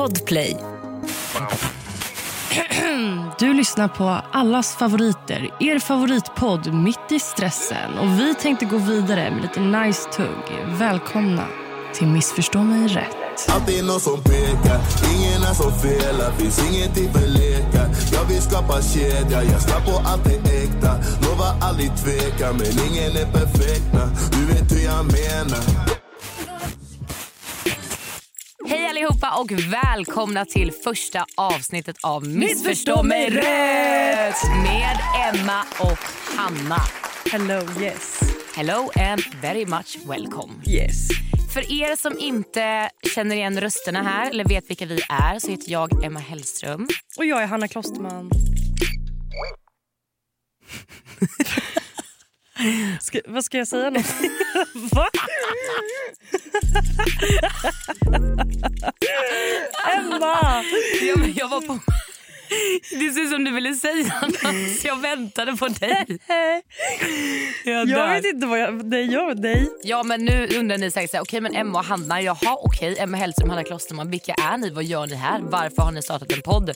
Podplay. Du lyssnar på allas favoriter, er favoritpodd Mitt i stressen. Och Vi tänkte gå vidare med lite nice tugg. Välkomna till Missförstå mig rätt. Alltid någon som pekar, ingen är som felar Finns ingenting för lekar Jag vill skapa kedja, jag snabb på allt är äkta Lovar aldrig tveka, men ingen är perfekta Du vet hur jag menar allihopa och välkomna till första avsnittet av Missförstå mig rätt med Emma och Hanna. Hello, yes. Hello and very much welcome. Yes. För er som inte känner igen rösterna här eller vet vilka vi är så heter jag Emma Hellström. Och jag är Hanna Klosterman. Ska, vad ska jag säga? Något? Va? Emma! Ja, men jag var på... Det ser ut som du ville säga något så jag väntade på dig. Jag, Jag vet inte vad jag... Nej, jag, nej. Ja men nu undrar ni säkert okej men Emma och Hanna, jaha okej Emma Hellström, Hanna Klosterman, vilka är ni? Vad gör ni här? Varför har ni startat en podd?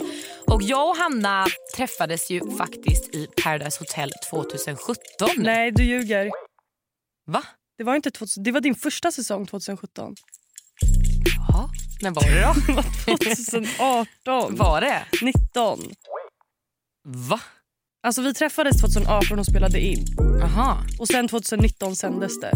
Och jag och Hanna träffades ju faktiskt i Paradise Hotel 2017. Nej, du ljuger. Va? Det var, inte 2000, det var din första säsong 2017. Jaha, när var det då? 2018. var det? 19. Va? Alltså vi träffades 2018 och spelade in. Jaha. Och sen 2019 sändes det.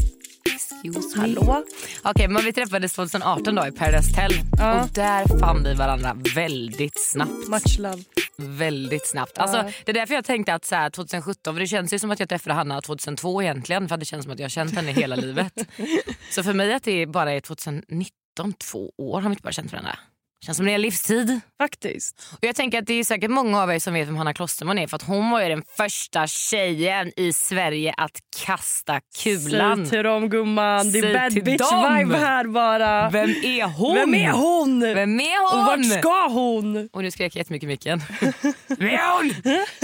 Excuse me. Hallå? Okej men vi träffades 2018 då i Paradise Hotel. Ja. Och där fann vi varandra väldigt snabbt. Much love. Väldigt snabbt. Alltså, Ja. Det är därför jag tänkte att så här, 2017, för det känns ju som att jag träffade Hanna 2002 egentligen. För det känns som att jag har känt henne hela livet. Så för mig att det bara är 2019, två år har vi inte bara känt varandra. Känns som det är en livstid. Faktiskt. Och jag tänker att det är säkert många av er som vet vem Hanna Klosterman är. För att hon var ju den första tjejen i Sverige att kasta kulan. Säg till dem gumman. Det är bad bitch dem. vibe här bara. Vem är hon? Vem är hon? Vem är hon? Och vart ska hon? Och nu skrek jag jättemycket i micken. Vem är hon?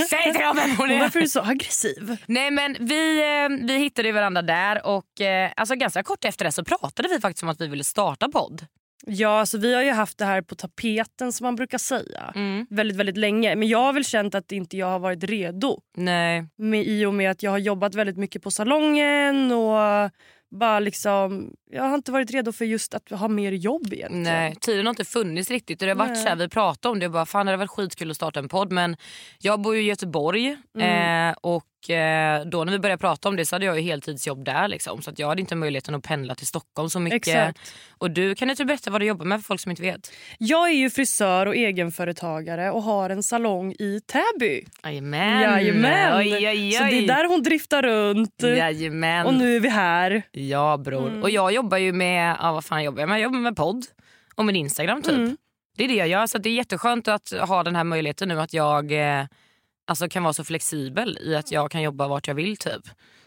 Säg till dem vem hon Och är. varför är du så aggressiv? Nej men vi, eh, vi hittade varandra där och eh, alltså ganska kort efter det så pratade vi faktiskt om att vi ville starta podd. Ja, alltså vi har ju haft det här på tapeten som man brukar säga. Mm. Väldigt, väldigt länge. Men jag har väl känt att inte jag har varit redo. Nej. Med, I och med att jag har jobbat väldigt mycket på salongen och bara liksom... Jag har inte varit redo för just att ha mer jobb egentligen. Nej, tiden har inte funnits riktigt. Det har varit så här, vi pratade om det och bara fan det hade varit skitkul att starta en podd men jag bor ju i Göteborg Mm. eh, och då när vi började prata om det så hade jag ju heltidsjobb där liksom, så att jag hade inte möjligheten att pendla till Stockholm så mycket. Exakt. Och du kan ju typ berätta vad du jobbar med för folk som inte vet. Jag är ju frisör och egenföretagare och har en salong i Täby. Jajamän. Jajamän. Oj, oj, oj. Så det är där hon driftar runt. Jajamän. Och nu är vi här. Ja bror. Mm. Och jag jobbar ju med, ja, vad fan jobbar jag med? Jag jobbar med podd och med Instagram typ. Mm. Det är det jag gör. Så det är jätteskönt att ha den här möjligheten nu att jag eh, alltså kan vara så flexibel i att jag kan jobba vart jag vill typ.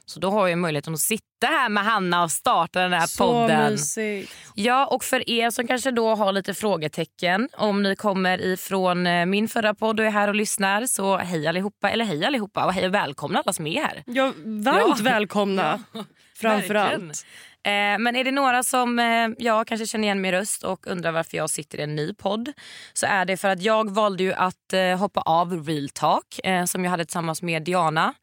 Så då har jag möjligheten att sitta här med Hanna och starta den här Så podden. mysigt. Ja och för er som kanske då har lite frågetecken om ni kommer ifrån eh, min förra podd och är här och lyssnar så hej allihopa eller hej allihopa och hej och välkomna alla som är här. Ja, varmt Ja. välkomna. Framför Verkligen. allt. Eh, Eh, men är det några som eh, jag kanske känner igen min röst och undrar varför jag sitter i en ny podd så är det för att jag valde ju att eh, hoppa av Real Talk eh, som jag hade tillsammans med Diana.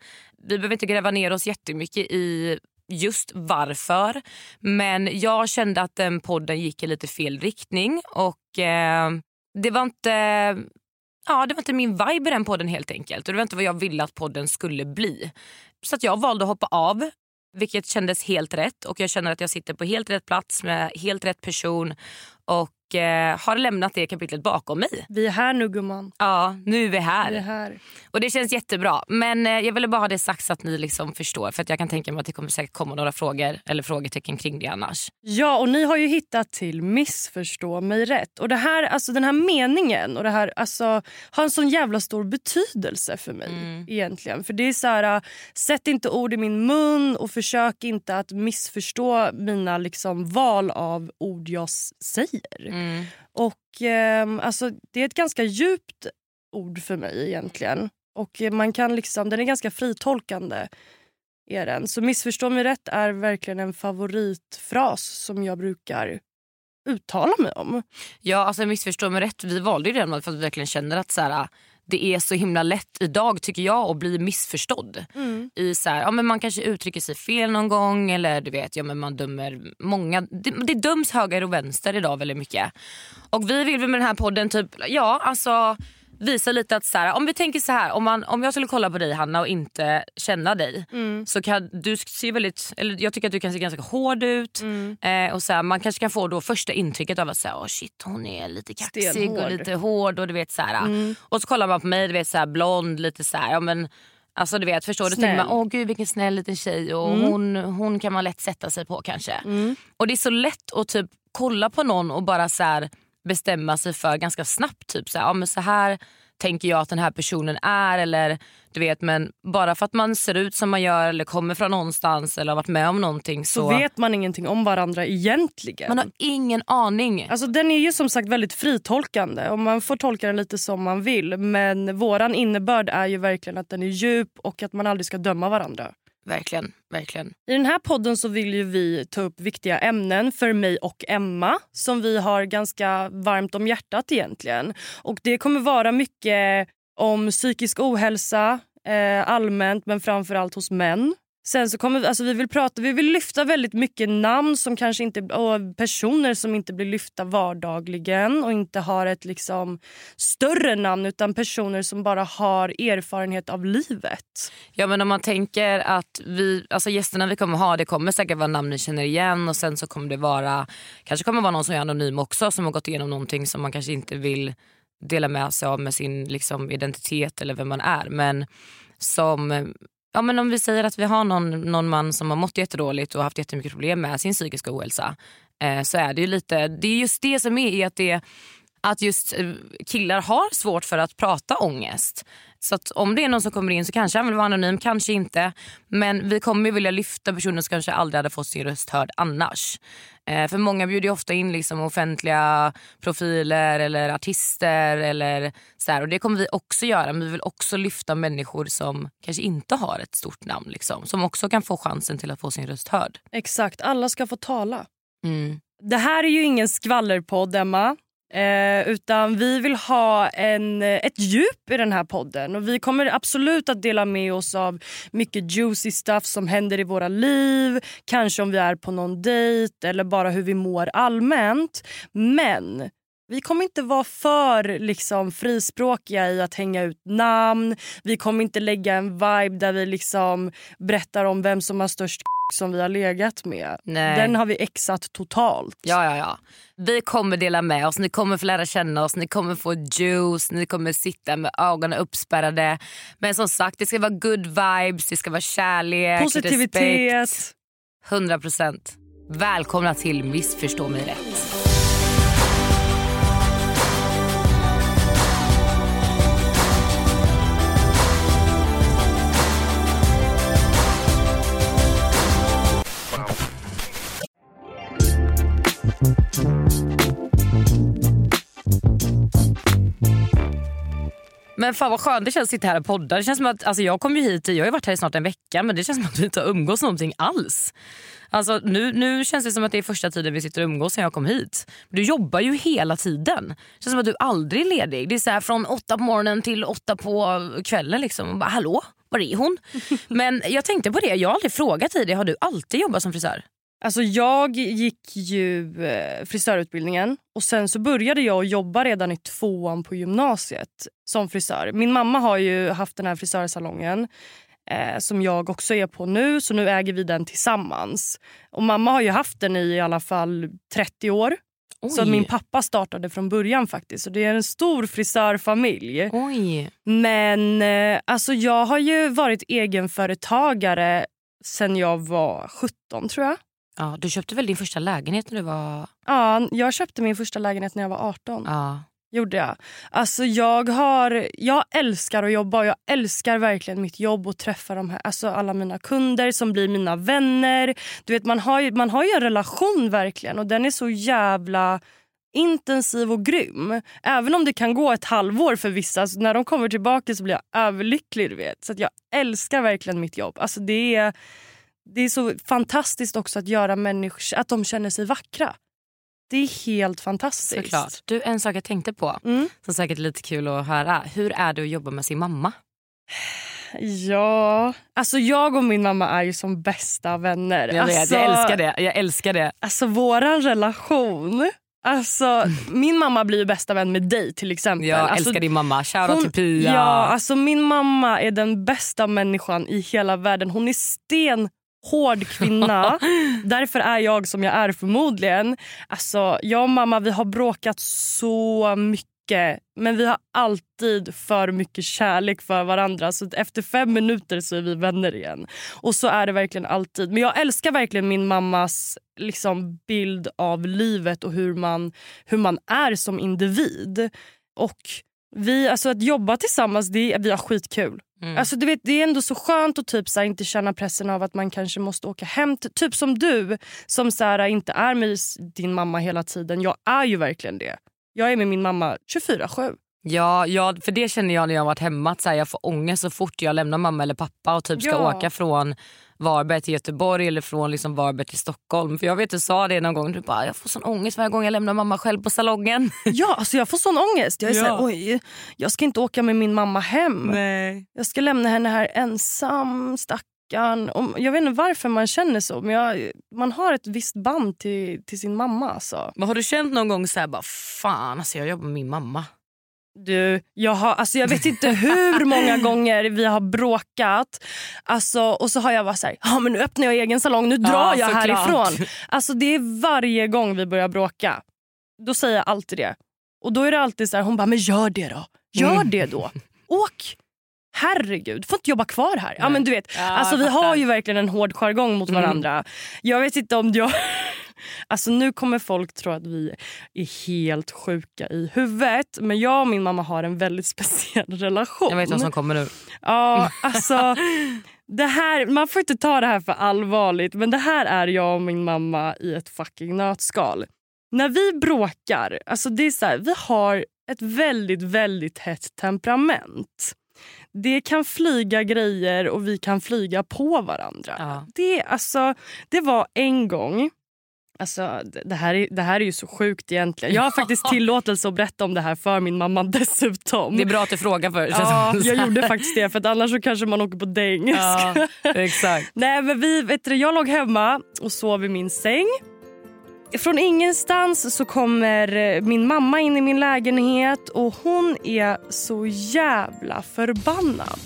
Vi behöver inte gräva ner oss jättemycket i just varför men jag kände att den podden gick i lite fel riktning och eh, det var inte Ja, det var inte min vibe i den podden helt enkelt. Och det var inte vad jag ville att podden skulle bli. Så att jag valde att hoppa av vilket kändes helt rätt. Och jag känner att jag sitter på helt rätt plats med helt rätt person. Och eh, har lämnat det kapitlet bakom mig. Vi är här nu gumman. Ja, nu är vi här. Vi är här. Och det känns jättebra. Men eh, jag ville bara ha det sagt så att ni liksom förstår. För att jag kan tänka mig att det kommer säkert komma några frågor eller frågetecken kring det annars. Ja, och ni har ju hittat till missförstå mig rätt. Och det här, alltså den här meningen och det här, alltså, har en sån jävla stor betydelse för mig. Mm. egentligen. För det är så här, äh, Sätt inte ord i min mun och försök inte att missförstå mina liksom, val av ord jag säger. Mm. Och eh, alltså, Det är ett ganska djupt ord för mig egentligen. Och man kan liksom, Den är ganska fritolkande. Är den. Så missförstå mig rätt är verkligen en favoritfras som jag brukar uttala mig om. Ja, alltså missförstå mig rätt. Vi valde ju den för att vi verkligen känner att så här, det är så himla lätt idag tycker jag att bli missförstådd. Mm. I så här, ja, men man kanske uttrycker sig fel någon gång eller du vet, ja, men man dömer många. Det, det döms höger och vänster idag väldigt mycket. Och vi vill med den här podden typ, ja alltså visa lite att så här, om vi tänker så här, om, man, om jag skulle kolla på dig Hanna och inte känna dig Mm. så kan du se väldigt, eller jag tycker att du kan se ganska hård ut Mm. eh, och så här, man kanske kan få då första intrycket av att säga, oh shit hon är lite kaxig Stenhård. och lite hård och du vet så här. Mm. Och så kollar man på mig, du vet så här, blond, lite så här, ja men Alltså du vet, förstår du? Tänker man, åh gud vilken snäll liten tjej och Mm. hon, hon kan man lätt sätta sig på kanske. Mm. Och det är så lätt att typ kolla på någon och bara så här bestämma sig för ganska snabbt. Typ så här, ja, men så här tänker jag att den här personen är. Eller du vet men bara för att man ser ut som man gör eller kommer från någonstans eller har varit med om någonting så, Så vet man ingenting om varandra egentligen. man har ingen aning. Alltså den är ju som sagt väldigt fritolkande och man får tolka den lite som man vill. Men våran innebörd är ju verkligen att den är djup och att man aldrig ska döma varandra. Verkligen, verkligen. I den här podden så vill ju vi ta upp viktiga ämnen för mig och Emma som vi har ganska varmt om hjärtat egentligen. Och det kommer vara mycket om psykisk ohälsa eh, allmänt men framförallt hos män. Sen så kommer vi, alltså vi vill prata, vi vill lyfta väldigt mycket namn som kanske inte, och personer som inte blir lyfta vardagligen och inte har ett liksom större namn utan personer som bara har erfarenhet av livet. Ja men om man tänker att vi, alltså gästerna vi kommer ha det kommer säkert vara namn ni känner igen och sen så kommer det vara, kanske kommer vara någon som är anonym också som har gått igenom någonting som man kanske inte vill dela med sig av med sin liksom, identitet eller vem man är. Men som Ja, men om vi säger att vi har någon, någon man som har mått jättedåligt och haft jättemycket problem med sin psykiska ohälsa. Eh, så är det ju lite, det är just det som är är att, det, att just eh, killar har svårt för att prata ångest. Så om det är någon som kommer in så kanske han vill vara anonym, kanske inte. Men vi kommer ju vilja lyfta personer som kanske aldrig hade fått sin röst hörd annars. Eh, för många bjuder ju ofta in liksom offentliga profiler eller artister. Eller så här, och Det kommer vi också göra men vi vill också lyfta människor som kanske inte har ett stort namn. Liksom, som också kan få chansen till att få sin röst hörd. Exakt, alla ska få tala. Mm. Det här är ju ingen skvallerpodd, Emma. Eh, utan vi vill ha en, eh, ett djup i den här podden. Och Vi kommer absolut att dela med oss av mycket juicy stuff som händer i våra liv. Kanske om vi är på någon dejt eller bara hur vi mår allmänt. Men vi kommer inte vara för liksom, frispråkiga i att hänga ut namn. Vi kommer inte lägga en vibe där vi liksom berättar om vem som har störst som vi har legat med. Nej. Den har vi exat totalt. Ja, ja, ja. Vi kommer dela med oss, ni kommer få lära känna oss, ni kommer få juice, ni kommer sitta med ögonen uppspärrade. Men som sagt, det ska vara good vibes, det ska vara kärlek, Positivitet. respekt. 100 procent. Välkomna till Missförstå mig rätt. Men fan vad skönt det känns att sitta här och podda. Det känns som att, alltså jag kom ju hit, jag har varit här i snart en vecka men det känns som att vi inte har umgås någonting alls. Alltså nu, nu känns det som att det är första tiden vi sitter och umgås sen jag kom hit. Du jobbar ju hela tiden. Det känns som att du aldrig är ledig. Det är så här från åtta på morgonen till åtta på kvällen. Liksom. Och bara, Hallå, var är hon? men jag tänkte på det, jag har aldrig frågat dig det. Har du alltid jobbat som frisör? Alltså jag gick ju eh, frisörutbildningen och sen så började jag jobba redan i tvåan på gymnasiet som frisör. Min mamma har ju haft den här frisörsalongen eh, som jag också är på nu så nu äger vi den tillsammans. Och mamma har ju haft den i i alla fall 30 år. Så Oj. min pappa startade från början faktiskt. Så det är en stor frisörfamilj. Oj. Men eh, alltså jag har ju varit egenföretagare sen jag var 17 tror jag. Ja, du köpte väl din första lägenhet när du var... Ja, jag köpte min första lägenhet när jag var 18. Ja. Gjorde jag. Alltså jag, har, jag älskar att jobba och jag älskar verkligen mitt jobb och träffa de här, alltså alla mina kunder som blir mina vänner. Du vet, man, har ju, man har ju en relation verkligen och den är så jävla intensiv och grym. Även om det kan gå ett halvår för vissa. Så när de kommer tillbaka så blir jag överlycklig. Du vet. Så jag älskar verkligen mitt jobb. Alltså det, är, det är så fantastiskt också att göra människor att de känner sig vackra. Det är helt fantastiskt. Såklart. Du, en sak jag tänkte på Mm. som säkert är lite kul att höra. Hur är det att jobba med sin mamma? Ja, alltså jag och min mamma är ju som bästa vänner. Jag, vet, alltså, jag älskar det. Jag älskar det. Alltså våran relation. Alltså min mamma blir ju bästa vän med dig till exempel. Jag alltså, älskar din mamma. Shoutout till Pia. Ja, alltså min mamma är den bästa människan i hela världen. Hon är stenhård kvinna. Därför är jag som jag är förmodligen. Alltså, jag och mamma vi har bråkat så mycket. Men vi har alltid för mycket kärlek för varandra. Så efter fem minuter så är vi vänner igen. Och så är det verkligen alltid. Men jag älskar verkligen min mammas liksom, bild av livet och hur man, hur man är som individ. Och vi, alltså att jobba tillsammans, det, vi har skitkul. Mm. Alltså du vet, det är ändå så skönt att typ så här, inte känna pressen av att man kanske måste åka hem. Typ som du som så här, inte är med din mamma hela tiden. Jag är ju verkligen det. Jag är med min mamma 24-7. Ja, ja, för det känner jag när jag har varit hemma. Att så här, jag får ångest så fort jag lämnar mamma eller pappa och typ ska Ja. åka från Varberg till Göteborg eller från liksom Varberg till Stockholm. För Jag vet du sa det någon gång. Du bara, jag får sån ångest varje gång jag lämnar mamma själv på salongen. Ja, alltså jag får sån ångest. Jag är Ja. så här, oj, jag ska inte åka med min mamma hem. Nej. Jag ska lämna henne här ensam, stackarn. Och Jag vet inte varför man känner så, men jag, man har ett visst band till, till sin mamma. Alltså. Men har du känt någon gång så här, bara, fan alltså jag jobbar med min mamma? Du, jag, har, alltså jag vet inte hur många gånger vi har bråkat. Alltså, och så har jag varit så här, ja, men nu öppnar jag egen salong, nu drar Ja, jag härifrån. Alltså det är varje gång vi börjar bråka. Då säger jag alltid det. Och då är det alltid så här, hon bara, men gör det då. Gör Mm. det då. Åk. Herregud, får inte jobba kvar här. Ja, men du vet, Ja, alltså, vi har ju verkligen en hård jargong mot Mm. varandra. Jag vet inte om jag... Alltså nu kommer folk tro att vi är helt sjuka i huvudet. Men jag och min mamma har en väldigt speciell relation. Jag vet vad som kommer nu. Ja, alltså... Det här, man får inte ta det här för allvarligt men det här är jag och min mamma i ett fucking nötskal. När vi bråkar, alltså det är så här, vi har ett väldigt, väldigt hett temperament. Det kan flyga grejer och vi kan flyga på varandra. Ja. Det, alltså, det var en gång... Alltså, det- här är, det här är ju så sjukt egentligen. Jag har faktiskt tillåtelse att berätta om det här för min mamma dessutom. Det är bra att du frågar först. Ja, jag gjorde faktiskt det för annars så kanske man åker på däng. Ja, exakt. Nej, men vi, vet du, jag låg hemma och sov i min säng. Från ingenstans så kommer eh, min mamma in i min lägenhet och hon är så jävla förbannad.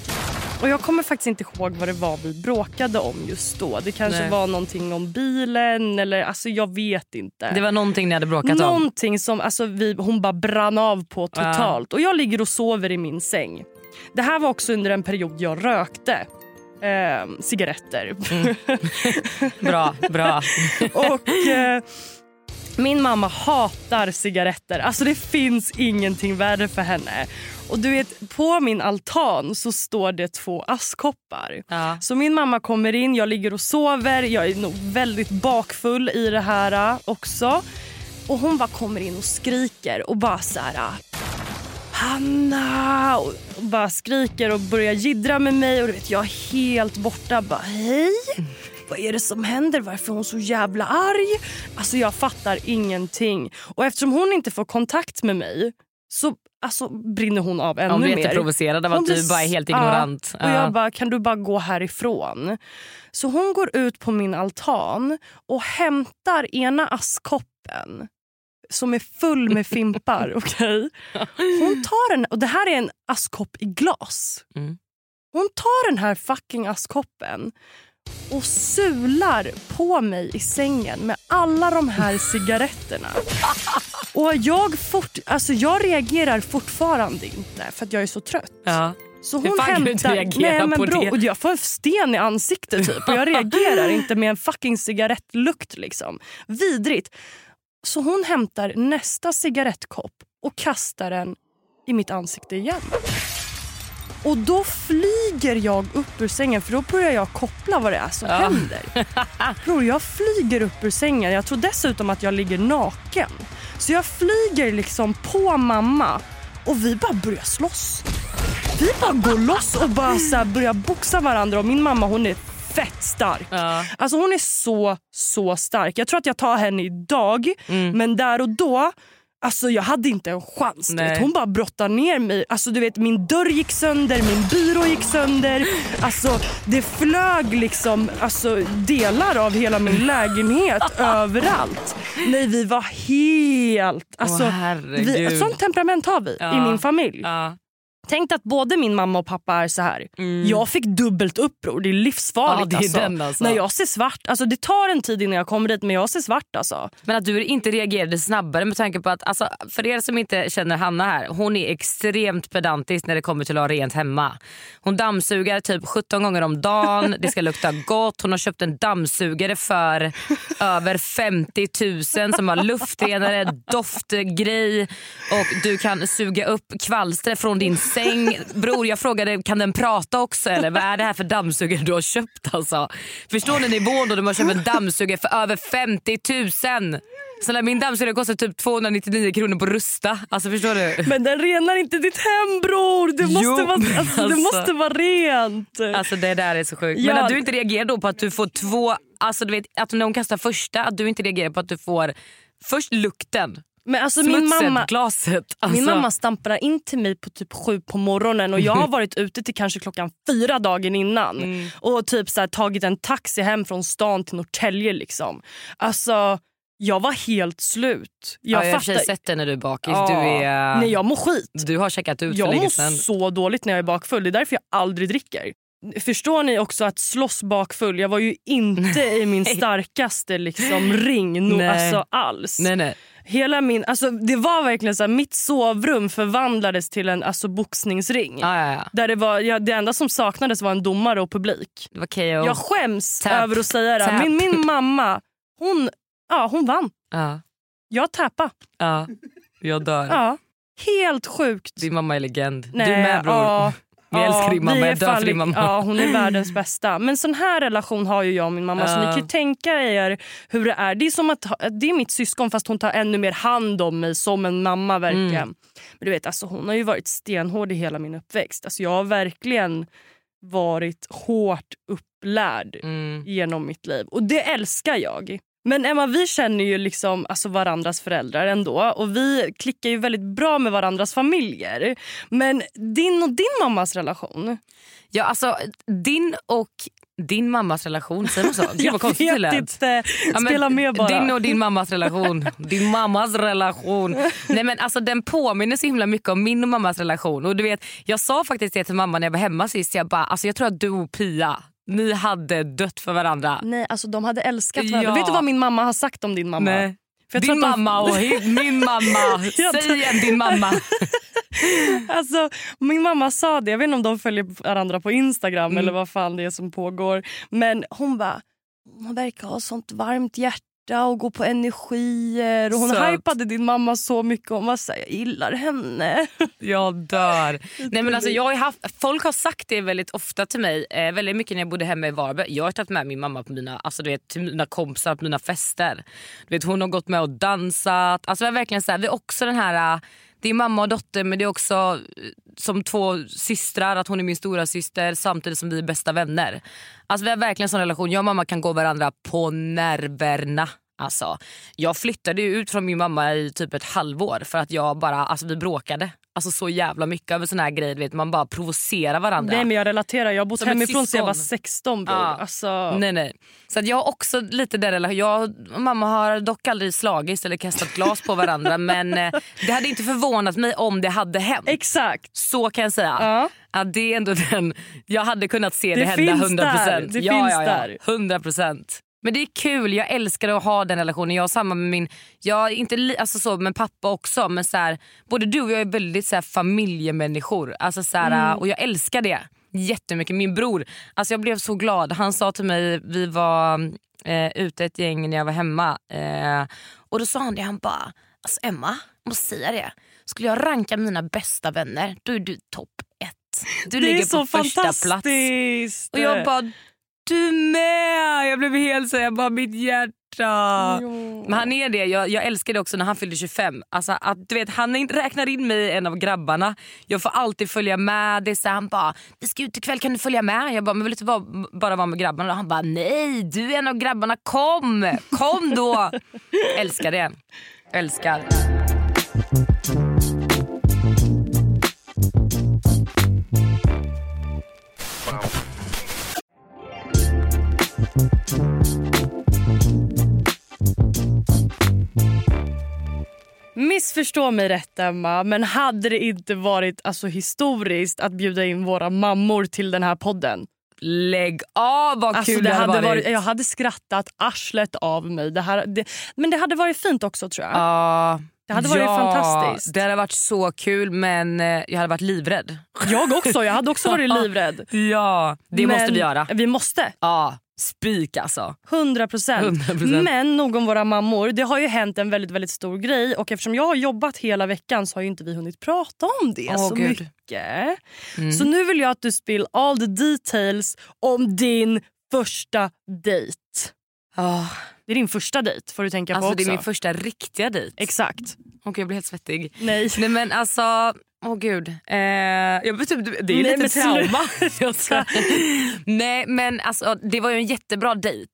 Och Jag kommer faktiskt inte ihåg vad det var vi bråkade om just då. Det kanske Nej. var någonting om bilen eller alltså jag vet inte. Det var någonting ni hade bråkat om. Någonting som alltså, vi, hon bara brann av på totalt. Och Jag ligger och sover i min säng. Det här var också under en period jag rökte eh, cigaretter. Bra, bra. och eh, Min mamma hatar cigaretter. Alltså Det finns ingenting värre för henne. Och du vet, På min altan så står det två askkoppar. Ja. Så min mamma kommer in, jag ligger och sover. Jag är nog väldigt bakfull i det här äh, också. Och hon bara kommer in och skriker och bara så här... äh, Hanna! Och bara skriker och börjar jiddra med mig. Och du vet, jag är helt borta. Bara, Hej! Vad är det som händer? Varför är hon så jävla arg? Alltså Jag fattar ingenting. Och eftersom hon inte får kontakt med mig så alltså, brinner hon av ännu Hon blir mer. jätteprovocerad av att du bara är helt ja. ignorant. Och jag bara, kan du bara gå härifrån? Så hon går ut på min altan och hämtar ena askkoppen som är full med fimpar. okej? Hon tar en, och Det här är en askkopp i glas. Mm. Hon tar den här fucking askkoppen och sular på mig i sängen med alla de här cigaretterna. Och jag, fort, alltså jag reagerar fortfarande inte för att jag är så trött. Ja. Så Hur hon fan kan du hämtar... Nej, men på bro, det? och Jag får en sten i ansiktet typ och jag reagerar inte med en fucking cigarettlukt. Liksom. Vidrigt. Så hon hämtar nästa cigarettkopp och kastar den i mitt ansikte igen. Och då flyger jag upp ur sängen för då börjar jag koppla vad det är som Ja. händer. Bror, jag flyger upp ur sängen. Jag tror dessutom att jag ligger naken. Så jag flyger liksom på mamma och vi bara börjar slåss. Vi bara går loss och bara så börjar boxa varandra och min mamma hon är fett stark. Ja. Alltså hon är så, så stark. Jag tror att jag tar henne idag, Mm. men där och då Alltså jag hade inte en chans. Hon bara brottade ner mig. Alltså du vet Min dörr gick sönder, min byrå gick sönder. Alltså Det flög liksom alltså, delar av hela min lägenhet överallt. Nej vi var helt... Alltså, Åh, vi, sånt temperament har vi Ja. i min familj. Ja. Tänk att både min mamma och pappa är så här. Mm. Jag fick dubbelt uppror. Det är livsfarligt. Ja, det är alltså. den, alltså. När jag ser svart. Alltså, det tar en tid innan jag kommer dit men jag ser svart. Alltså. Men att du inte reagerade snabbare med tanke på att, alltså, för er som inte känner Hanna här, hon är extremt pedantisk när det kommer till att ha rent hemma. Hon dammsugar typ 17 gånger om dagen, det ska lukta gott. Hon har köpt en dammsugare för över 50 000 som har luftrenare, doftgrej och du kan suga upp kvalster från din säng. Bror jag frågade kan den prata också eller vad är det här för dammsugare du har köpt alltså? Förstår ni nivån då de har köpt en dammsugare för över 50 000? Snälla min dammsugare kostar typ 299 kronor på Rusta. Alltså förstår du? Men den renar inte ditt hem bror. Det måste, Jo, vara, men alltså, det alltså. måste vara rent. Alltså det där är så sjukt. Ja. Men att du inte reagerar då på att du får två, alltså du vet att när hon kastar första att du inte reagerar på att du får först lukten, Men alltså, min, mamma, glaset. Alltså. min mamma stampade in till mig på typ sju på morgonen och jag har varit ute till kanske klockan fyra dagen innan. Mm. Och typ så här, tagit en taxi hem från stan till Norrtälje. Liksom. Alltså, jag var helt slut. jag Jag har för sig fattar- sett det när du är bakis. Ja. Du, är, Nej, jag mår skit. du har checkat ut för Jag länge mår sedan. så dåligt när jag är bakfull. Det är därför jag aldrig dricker. Förstår ni också att slåss bakfull, jag var ju inte i min starkaste liksom, ring no, alltså, alls. Nej, nej. Hela min, alltså, det var verkligen så här, mitt sovrum förvandlades till en alltså, boxningsring. Ja, ja, ja. Där det, var, ja, det enda som saknades var en domare och publik. Det var KO. Jag skäms Tap. över att säga det. Tap. Min, min mamma, hon, ja, hon vann. Ja, Jag tappade. ja. Jag dör. Helt sjukt. Din mamma är legend. Nej, du med bror. Ja. Vi älskar din mamma, jag dör för din mamma. Ja, hon är världens bästa. Men sån här relation har ju jag och min mamma. Så Ja. ni kan ju tänka er hur det är. Det är som att det är mitt syskon fast hon tar ännu mer hand om mig som en mamma verkligen. Mm. Men du vet, alltså, hon har ju varit stenhård i hela min uppväxt. Alltså, jag har verkligen varit hårt upplärd Mm. genom mitt liv. Och det älskar jag. Men Emma, vi känner ju liksom alltså varandras föräldrar ändå och vi klickar ju väldigt bra med varandras familjer. Men din och din mammas relation? Ja, alltså din och din mammas relation, säger man så? Gud vad konstigt det lät. Ja, Spela med bara. Din och din mammas relation. Din mammas relation. Nej men alltså Den påminner så himla mycket om min och mammas relation. Och du vet, Jag sa faktiskt det till mamma när jag var hemma sist. Jag, bara, alltså, jag tror att du och Pia, ni hade dött för varandra. Nej, alltså de hade älskat varandra. Ja. Vet du vad min mamma har sagt om din mamma? Nej. Din de- mamma och min mamma. Säg igen din mamma. Alltså, min mamma sa det, jag vet inte om de följer varandra på Instagram Mm. eller vad fan det är som pågår. Men hon bara, hon verkar ha sånt varmt hjärta och gå på energier. Och hon Söt. hypade din mamma så mycket. Hon var så här, jag gillar henne. Jag dör. Nej, men alltså, jag har haft, folk har sagt det väldigt ofta till mig, eh, väldigt mycket när jag bodde hemma i Varberg. Jag har tagit med min mamma på mina, alltså, du vet, till mina kompisar på mina fester. Du vet, hon har gått med och dansat. Alltså, det är verkligen så här, vi är också den här... Det är mamma och dotter men det är också eh, som två systrar. Att hon är min stora syster samtidigt som vi är bästa vänner. Alltså, vi har verkligen en sån relation. Jag och mamma kan gå varandra på nerverna. Alltså, jag flyttade ut från min mamma i typ ett halvår för att jag bara, alltså vi bråkade. Alltså så jävla mycket över såna här grejer. Vet, man bara provocerar varandra. Nej men jag relaterar, jag har bott Som hemifrån sedan jag var syskon. 16 bror. Ja. Alltså, Nej, nej. Så jag har också lite relationen. Jag och mamma har dock aldrig slagits eller kastat glas på varandra men eh, det hade inte förvånat mig om det hade hänt. Exakt. Så kan jag säga. Ja. Att det är ändå den, jag hade kunnat se det, Det hända finns 100%. där. Det ja, finns ja, ja. där. 100%. Men det är kul, jag älskar att ha den relationen. Jag har samma med min, jag är inte li, alltså så, men pappa också. Men så här, både du och jag är väldigt så här, familjemänniskor. Alltså så här, Mm. Och jag älskar det jättemycket. Min bror, alltså jag blev så glad. Han sa till mig, vi var eh, ute ett gäng när jag var hemma. Eh, och då sa han det, han bara, alltså Emma, jag måste säga det. Skulle jag ranka mina bästa vänner, då är du topp ett. Du det ligger på första plats. Och jag bara, du med! Jag blev helt så jag bara, mitt hjärta. värsta. Men han är det. Jag, jag älskar det också när han fyllde 25. Alltså att, du vet, han in, räknar in mig i en av grabbarna. Jag får alltid följa med. Det är så han bara, vi ska ut ikväll kan du följa med? Jag bara, men vill du inte vara, bara vara med grabbarna? Och han bara, nej du är en av grabbarna, kom! Kom då! älskar det. Älskar. Missförstå mig rätt Emma, men hade det inte varit alltså, historiskt att bjuda in våra mammor till den här podden? Lägg av vad Alltså, kul det det hade varit. varit. Jag hade skrattat arslet av mig. Det här, det, men det hade varit fint också tror jag. Ja, Det hade varit ja, fantastiskt. Det hade varit så kul men eh, jag hade varit livrädd. Jag också, jag hade också varit livrädd. Ja, det Men måste vi göra. Vi måste. Ja, spik alltså. 100 procent. 100%. Men nog om våra mammor. Det har ju hänt en väldigt väldigt stor grej och eftersom jag har jobbat hela veckan så har ju inte vi hunnit prata om det Åh, så Gud. mycket. Mm. Så nu vill jag att du spill all the details om din första dejt. Ah, Det är din första dejt får du tänka alltså på det också. är min första riktiga dejt. Exakt. Okej, jag blir helt svettig. Nej. Nej men alltså, åh gud. Eh, jag typ- det är Nej, lite trauma. Nej men alltså det var ju en jättebra dejt.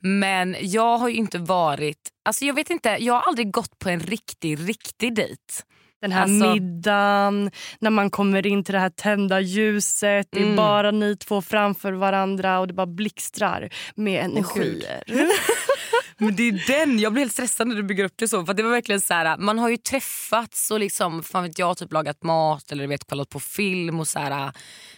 Men jag har ju inte varit, alltså jag vet inte, jag har aldrig gått på en riktig, riktig dejt. Den här Alltså- middagen, när man kommer in till det här tända ljuset. Det är Mm. bara ni två framför varandra och det bara blixtrar med energier. Men det är den, jag blir helt stressad när du bygger upp det så. För det var verkligen så här, man har ju träffats och liksom, fan vet jag, typ lagat mat eller vet, kollat på film och så här,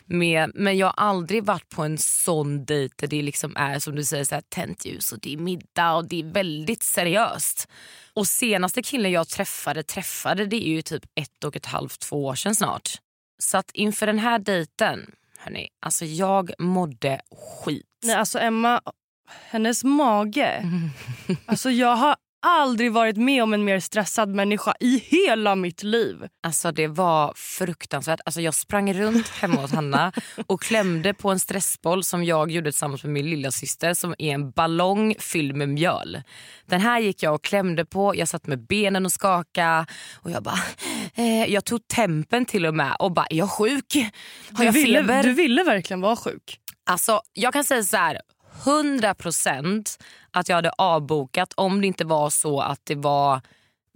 med, men jag har aldrig varit på en sån dejt där det liksom är som du säger så här, tänt ljus och det är middag och det är väldigt seriöst. Och senaste killen jag träffade träffade det är ju typ ett och ett halvt, två år sedan snart. Så att inför den här dejten, hörni, alltså jag mådde skit. Nej, alltså Emma, hennes mage. Alltså jag har aldrig varit med om en mer stressad människa i hela mitt liv. Alltså det var fruktansvärt. Alltså jag sprang runt hemma hos Hanna och klämde på en stressboll som jag gjorde tillsammans med min lilla syster som är en ballong fylld med mjöl. Den här gick jag och klämde på, jag satt med benen och skaka och jag bara, eh, jag tog tempen till och med och bara, är jag sjuk? Har Du jag ville, feber? du ville verkligen vara sjuk. Alltså jag kan säga så här, 100% att jag hade avbokat om det inte var så att det var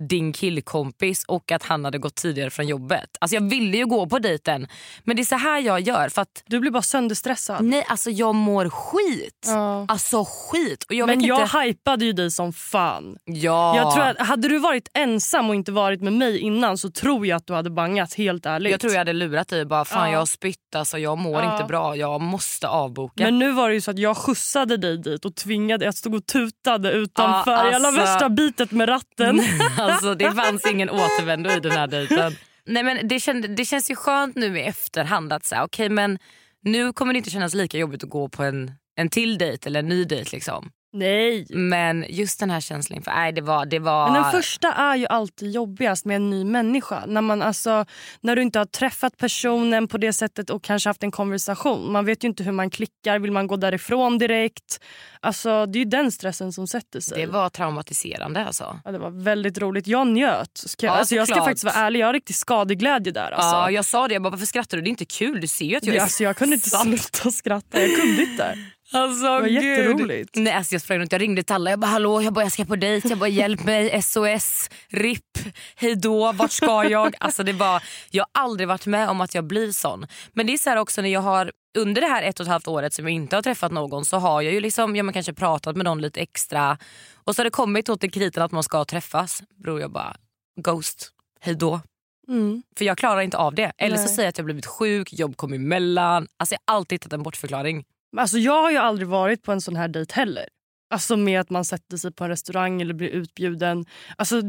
din killkompis och att han hade gått tidigare från jobbet. Alltså jag ville ju gå på dejten men det är så här jag gör för att Du blir bara sönderstressad. nej alltså jag mår skit. Ja. Alltså skit. Och jag Men jag inte. hypade ju dig som fan. Ja. Jag tror att, hade du varit ensam och inte varit med mig innan så tror jag att du hade bangat helt ärligt. jag tror jag hade lurat dig bara fan Ja. jag har spytt alltså jag mår Ja. inte bra jag måste avboka. Men nu var det ju så att jag skjutsade dig dit och tvingade, jag stod och tutade utanför Ja, i alla alltså- värsta bitet med ratten. alltså det fanns ingen återvändo i den här dejten. Nej men det, känd, det känns ju skönt nu i efterhand att säga okay, men nu kommer det inte kännas lika jobbigt att gå på en, en till dejt eller en ny dejt liksom. Nej. Men just den här känslan, för nej det var, det var... Men den första är ju alltid jobbigast med en ny människa. När, man alltså, när du inte har träffat personen på det sättet och kanske haft en konversation. Man vet ju inte hur man klickar. Vill man gå därifrån direkt? Alltså, det är ju den stressen som sätter sig. Det var traumatiserande alltså. Ja, det var väldigt roligt. Jag njöt. Ska jag, Ja, alltså, jag ska faktiskt vara ärlig. Jag har riktig skadeglädje där. Alltså. Ja, jag sa det, jag bara, varför skrattar du? Det är inte kul, du ser ju att jag är alltså, jag kunde inte sluta skratta. Jag kunde inte. Alltså, var gud. jätteroligt. Nej, alltså, jag sprang runt, jag ringde till alla. Jag bara hallå, jag, bara, jag ska på dejt. Jag bara hjälp mig, SOS, RIP, hej då, vart ska jag? Alltså, det var, jag har aldrig varit med om att jag blir sån. Men det är så här också när jag har under det här ett och ett halvt året som jag inte har träffat någon så har jag ju liksom, ja, men kanske pratat med någon lite extra och så har det kommit åt till kriten att man ska träffas. Bror jag bara ghost, hej då. Mm. För jag klarar inte av det. Eller så Nej. säger jag att jag blivit sjuk, jobb kom emellan. Alltså jag har alltid hittat en bortförklaring. Alltså, jag har ju aldrig varit på en sån här dejt heller. Alltså med att man sätter sig på en restaurang eller blir utbjuden. Alltså,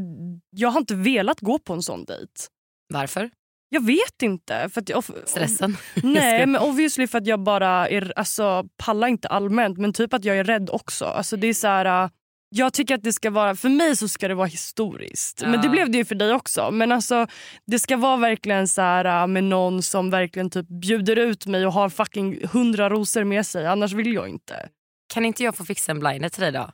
jag har inte velat gå på en sån dejt. Varför? Jag vet inte. För att jag, Stressen. Nej men obviously för att jag bara är, alltså, pallar inte allmänt men typ att jag är rädd också. Alltså, det är så här, äh, jag tycker att det ska vara, för mig så ska det vara historiskt. Men det Ja. blev det ju för dig också. Men alltså det ska vara verkligen så här äh, med någon som verkligen typ bjuder ut mig och har fucking hundra rosor med sig. Annars vill jag inte. Kan inte jag få fixa en blinder till dig då?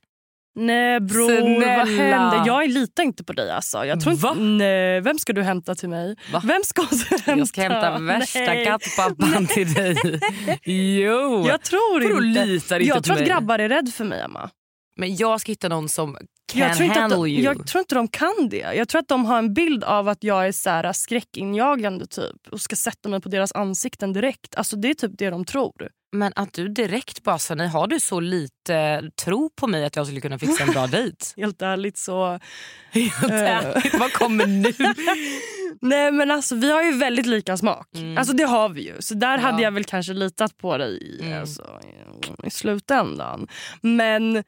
Nej bror, Snälla. vad händer? Jag litar inte på dig alltså. Jag tror Va? inte, nej, vem ska du hämta till mig? Va? Vem ska du hämta? Jag ska hämta värsta Nej. kattpappan till dig. Jo. Jag tror inte. litar inte jag tror att mig? grabbar är rädda för mig Emma. Men jag ska hitta någon som can Jag tror, inte att handle de, you. jag tror inte de kan det. Jag tror att de har en bild av att jag är så här skräckinjagande typ och ska sätta mig på deras ansikten direkt. Alltså Det är typ det de tror. Men att du direkt bara sa nej, har du så lite tro på mig att jag skulle kunna fixa en bra dejt? Helt ärligt så... Helt Eh. ärligt, Vad kommer nu? Nej men alltså vi har ju väldigt lika smak. Alltså det har vi ju. Så där Mm. Ja. hade jag väl kanske litat på dig Mm. alltså, i slutändan. Men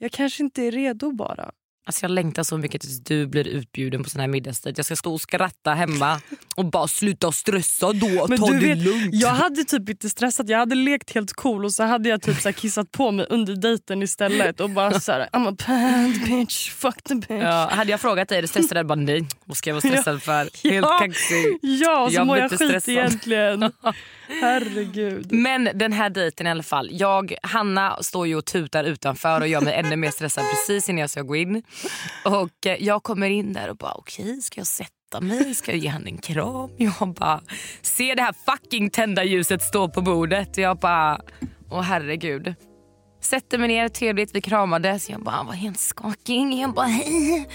jag kanske inte är redo bara. Alltså jag längtar så mycket tills du blir utbjuden på sån här middagsdejt. Jag ska stå och skratta hemma och bara sluta stressa då. Men ta du det vet, lugnt. Jag hade typ inte stressat, jag hade lekt helt cool och så hade jag typ så kissat på mig under dejten istället och bara så här, I'm a bad bitch, fuck the bitch. Ja, hade jag frågat dig är du stressad? Jag bara nej. Vad ska jag vara stressad för? Helt Ja. kaxig. Ja, och så Jag mår jag skit stressad. egentligen. Herregud. Men den här dejten i alla fall. Jag, Hanna står ju och tutar utanför och gör mig ännu mer stressad precis innan jag ska gå in. Och eh, jag kommer in där och bara okej ska jag sätta mig? Ska jag ge henne en kram? Jag bara ser det här fucking tända ljuset stå på bordet. Jag bara åh herregud. Sätter mig ner trevligt, vi kramades. Jag bara var helt skakig. Jag bara hej.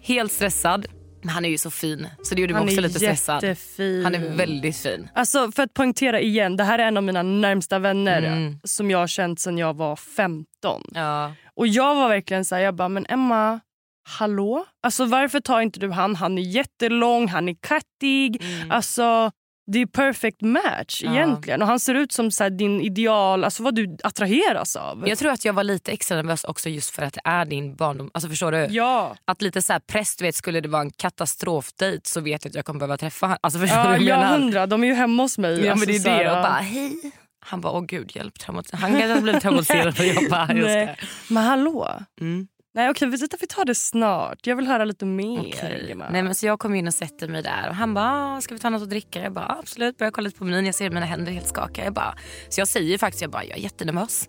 Helt stressad. Men han är ju så fin så det gjorde mig Han också är lite stressad. jättefin. Han är väldigt fin. Alltså för att poängtera igen, det här är en av mina närmsta vänner Mm. som jag har känt sedan jag var 15. Ja. Och jag var verkligen så här, jag bara, men Emma, hallå? Alltså varför tar inte du han? Han är jättelång, han är kattig. Alltså det är perfect match Ja. egentligen. Och han ser ut som så här, din ideal, alltså vad du attraheras av. Jag tror att jag var lite extra nervös också just för att det är din barndom. Alltså förstår du? Ja, Att lite så här press, vet, skulle det vara en katastrofdejt så vet jag att jag kommer behöva träffa honom. Alltså förstår ja du jag jag menar? hundra. De är ju hemma hos mig. Ja alltså, men det är det. Och bara hej. Han bara åh gud hjälp. Han kanske har blivit traumatiserad. jag bara, jag ska. Men hallå? Mm. Nej okej, vi, vi tar det snart. Jag vill höra lite mer. Gemma. Nej, men så jag kom in och sätter mig där och han bara, "Ah, ska vi ta något att dricka? Jag bara, absolut. Börjar kolla lite på menyn. Jag ser mina händer helt skakiga. Jag bara, så jag säger faktiskt, jag bara, jag är jättenervös.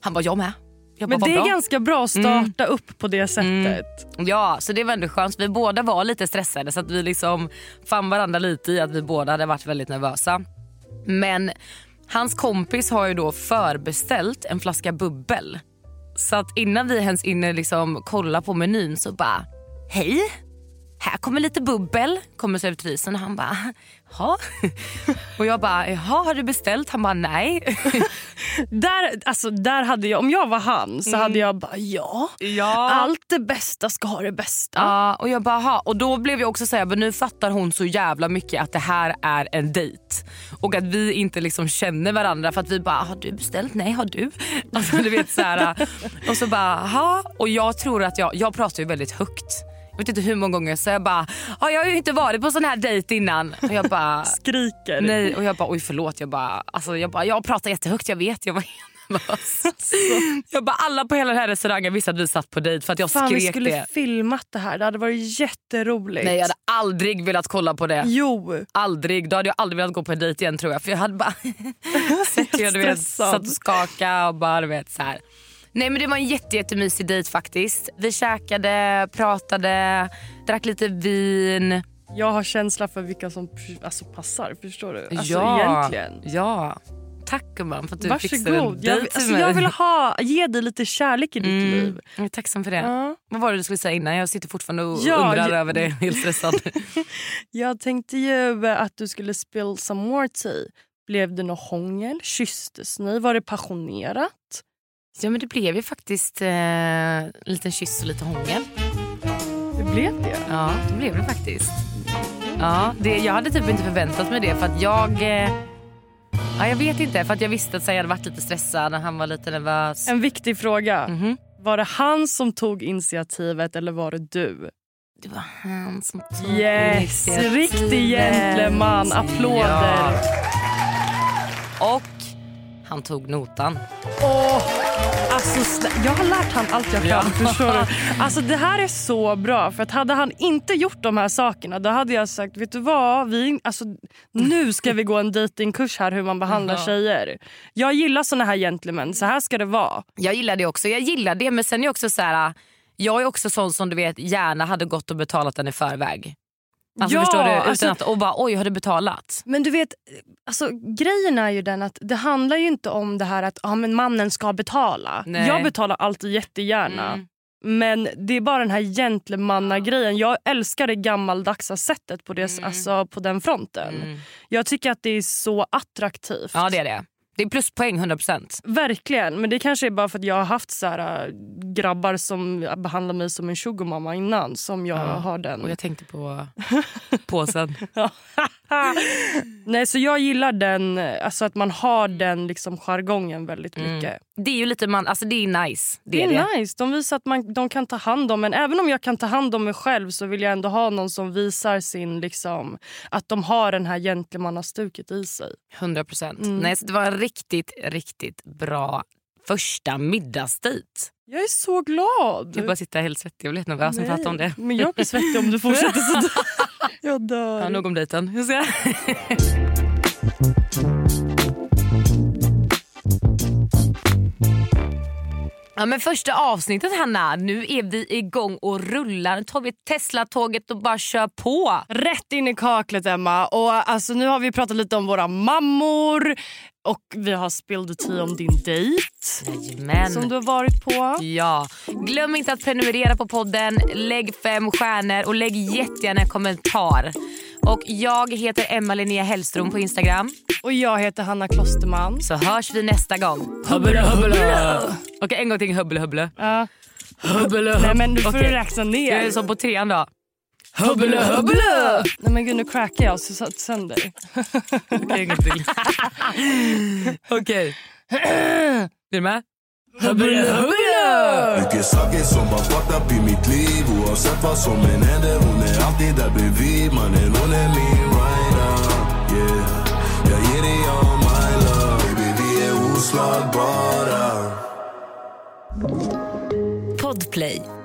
Han bara, jag med. Jag bara, Men "Vad det är bra." ganska bra att starta upp på det sättet. Ja, så det var ändå skönt. Vi båda var lite stressade så att vi liksom fann varandra lite i att vi båda hade varit väldigt nervösa. Men hans kompis har ju då förbeställt en flaska bubbel. Så att innan vi ens hinner liksom kolla på menyn så bara, hej, här kommer lite bubbel, kommer servitrisen och han bara, ja. Och jag bara, jaha har du beställt? Han bara, nej. Där, alltså, där hade jag, om jag var han så hade jag bara ja. Ja. Allt det bästa ska ha det bästa. Ja, och jag bara, "Aha." och då blev jag också säga, men nu fattar hon så jävla mycket att det här är en dejt. Och att vi inte liksom känner varandra för att vi bara, har du beställt? Nej, har du? Alltså, du vet, så här, och så bara, aha. Och jag tror att jag, jag pratar ju väldigt högt. Jag vet inte hur många gånger så jag bara, "Ja, jag har ju inte varit på sån här dejt innan. Och jag bara, Skriker. nej. Och jag bara, oj förlåt. Jag bara, alltså, jag, bara, jag pratar jättehögt, jag vet. Jag var nervös. Jag bara, alla på hela den här restaurangen visste att vi satt på dejt för att jag Fan vi skrek skulle det. filmat det här. Det hade varit jätteroligt. Nej jag hade aldrig velat kolla på det. Jo. Aldrig. Då hade jag aldrig velat gå på en dejt igen tror jag. För jag hade bara sett hur jag du vet, satt och skakade och bara du vet så här. Nej men det var en jätte, jättemysig dejt faktiskt. Vi käkade, pratade, drack lite vin. Jag har känsla för vilka som alltså, passar. Förstår du? Alltså, ja, Egentligen. ja. Tack gumman för att du fixade en Varsågod. dejt Jag, till alltså, jag vill ha, ge dig lite kärlek i ditt Mm, liv. jag är tacksam för det. Ja. Vad var det du skulle säga innan? Jag sitter fortfarande och Ja, undrar jag- över det. Helt stressad. Jag tänkte ju att du skulle spill some more tea. Blev det något hångel? Kysstes ni? Var det passionerat? Ja men det blev ju faktiskt eh, en liten kyss och lite hångel. Det blev det. Ja, det blev det faktiskt. Ja, det, jag hade typ inte förväntat mig det för att jag... Eh, ja, jag vet inte, för att jag visste att jag hade varit lite stressad när han var lite nervös. En viktig fråga. Mhm. Var det han som tog initiativet eller var det du? Det var han som tog Yes, initiativet. riktig gentleman. Applåder. Ja. Och han tog notan. Åh, Alltså, jag har lärt han allt jag kan. Ja. Förstår du? Alltså, det här är så bra. För att Hade han inte gjort de här sakerna då hade jag sagt vet du vad, vi, alltså, nu ska vi gå en datingkurs här hur man behandlar Ja. tjejer. Jag gillar såna här gentlemän. Så här ska det vara. Jag gillar det också. Jag gillar det men sen är jag också så här. Jag är också sån som du vet gärna hade gått och betalat den i förväg. Alltså Ja, förstår du? Utan alltså- att, och bara oj har du betalat? Men du vet, alltså, grejen är ju den att det handlar ju inte om det här att ah, men mannen ska betala. Nej. Jag betalar alltid jättegärna. Mm. Men det är bara den här gentlemannagrejen. Jag älskar det gammaldagsa sättet på, det, Mm. alltså, på den fronten. Mm. Jag tycker att det är så attraktivt. Ja det är det. Det är pluspoäng 100%. Verkligen, men det kanske är bara för att jag har haft så här, äh, grabbar som behandlar mig som en sugarmamma innan som jag Ja, har den. Och jag tänkte på påsen. Nej, så jag gillar den, alltså att man har den liksom jargongen väldigt Mm. mycket. Det är ju lite man, alltså det är nice. Det, Det är det. nice. De visar att man, de kan ta hand om men Även om jag kan ta hand om mig själv så vill jag ändå ha någon som visar sin liksom, att de har den här gentlemannastuket i sig. 100%. Mm. Nej, så det var en riktigt, riktigt bra första middagsdejt. Jag är så glad. Jag bara sitter helt svettig och blir nervös när jag pratar om det. Men jag blir svettig om du fortsätter sådär jag dör. Ja, nog om dejten. Ja, men första avsnittet Hanna, nu är vi igång och rullar. Nu tar vi Tesla-tåget och bara kör på. Rätt in i kaklet Emma. Och alltså, nu har vi pratat lite om våra mammor och vi har spilled tea om din dejt som du har varit på. Ja, glöm inte att prenumerera på podden, lägg fem stjärnor och lägg jättegärna en kommentar. Och jag heter Emma Linnea Hellström på Instagram. Och jag heter Hanna Klosterman. Så hörs vi nästa gång. Hubbele hubbele. Okej en gång till hubbele hubbele. Ja. Hubbele Nej men nu får Okej. du räkna ner. Jag är som på trean då. Hubbele, hubbele! Nej men gud nu crackar jag så satt sönder. Okej en gång till. Okej. Är du med? Hubbele Gör! Mycket saker som har fucked up i mitt liv. Oavsett vad som än händer Hon är alltid där bredvid. Mannen hon är min right now yeah. Jag ger dig all my love. Baby vi är oslagbara. Podplay.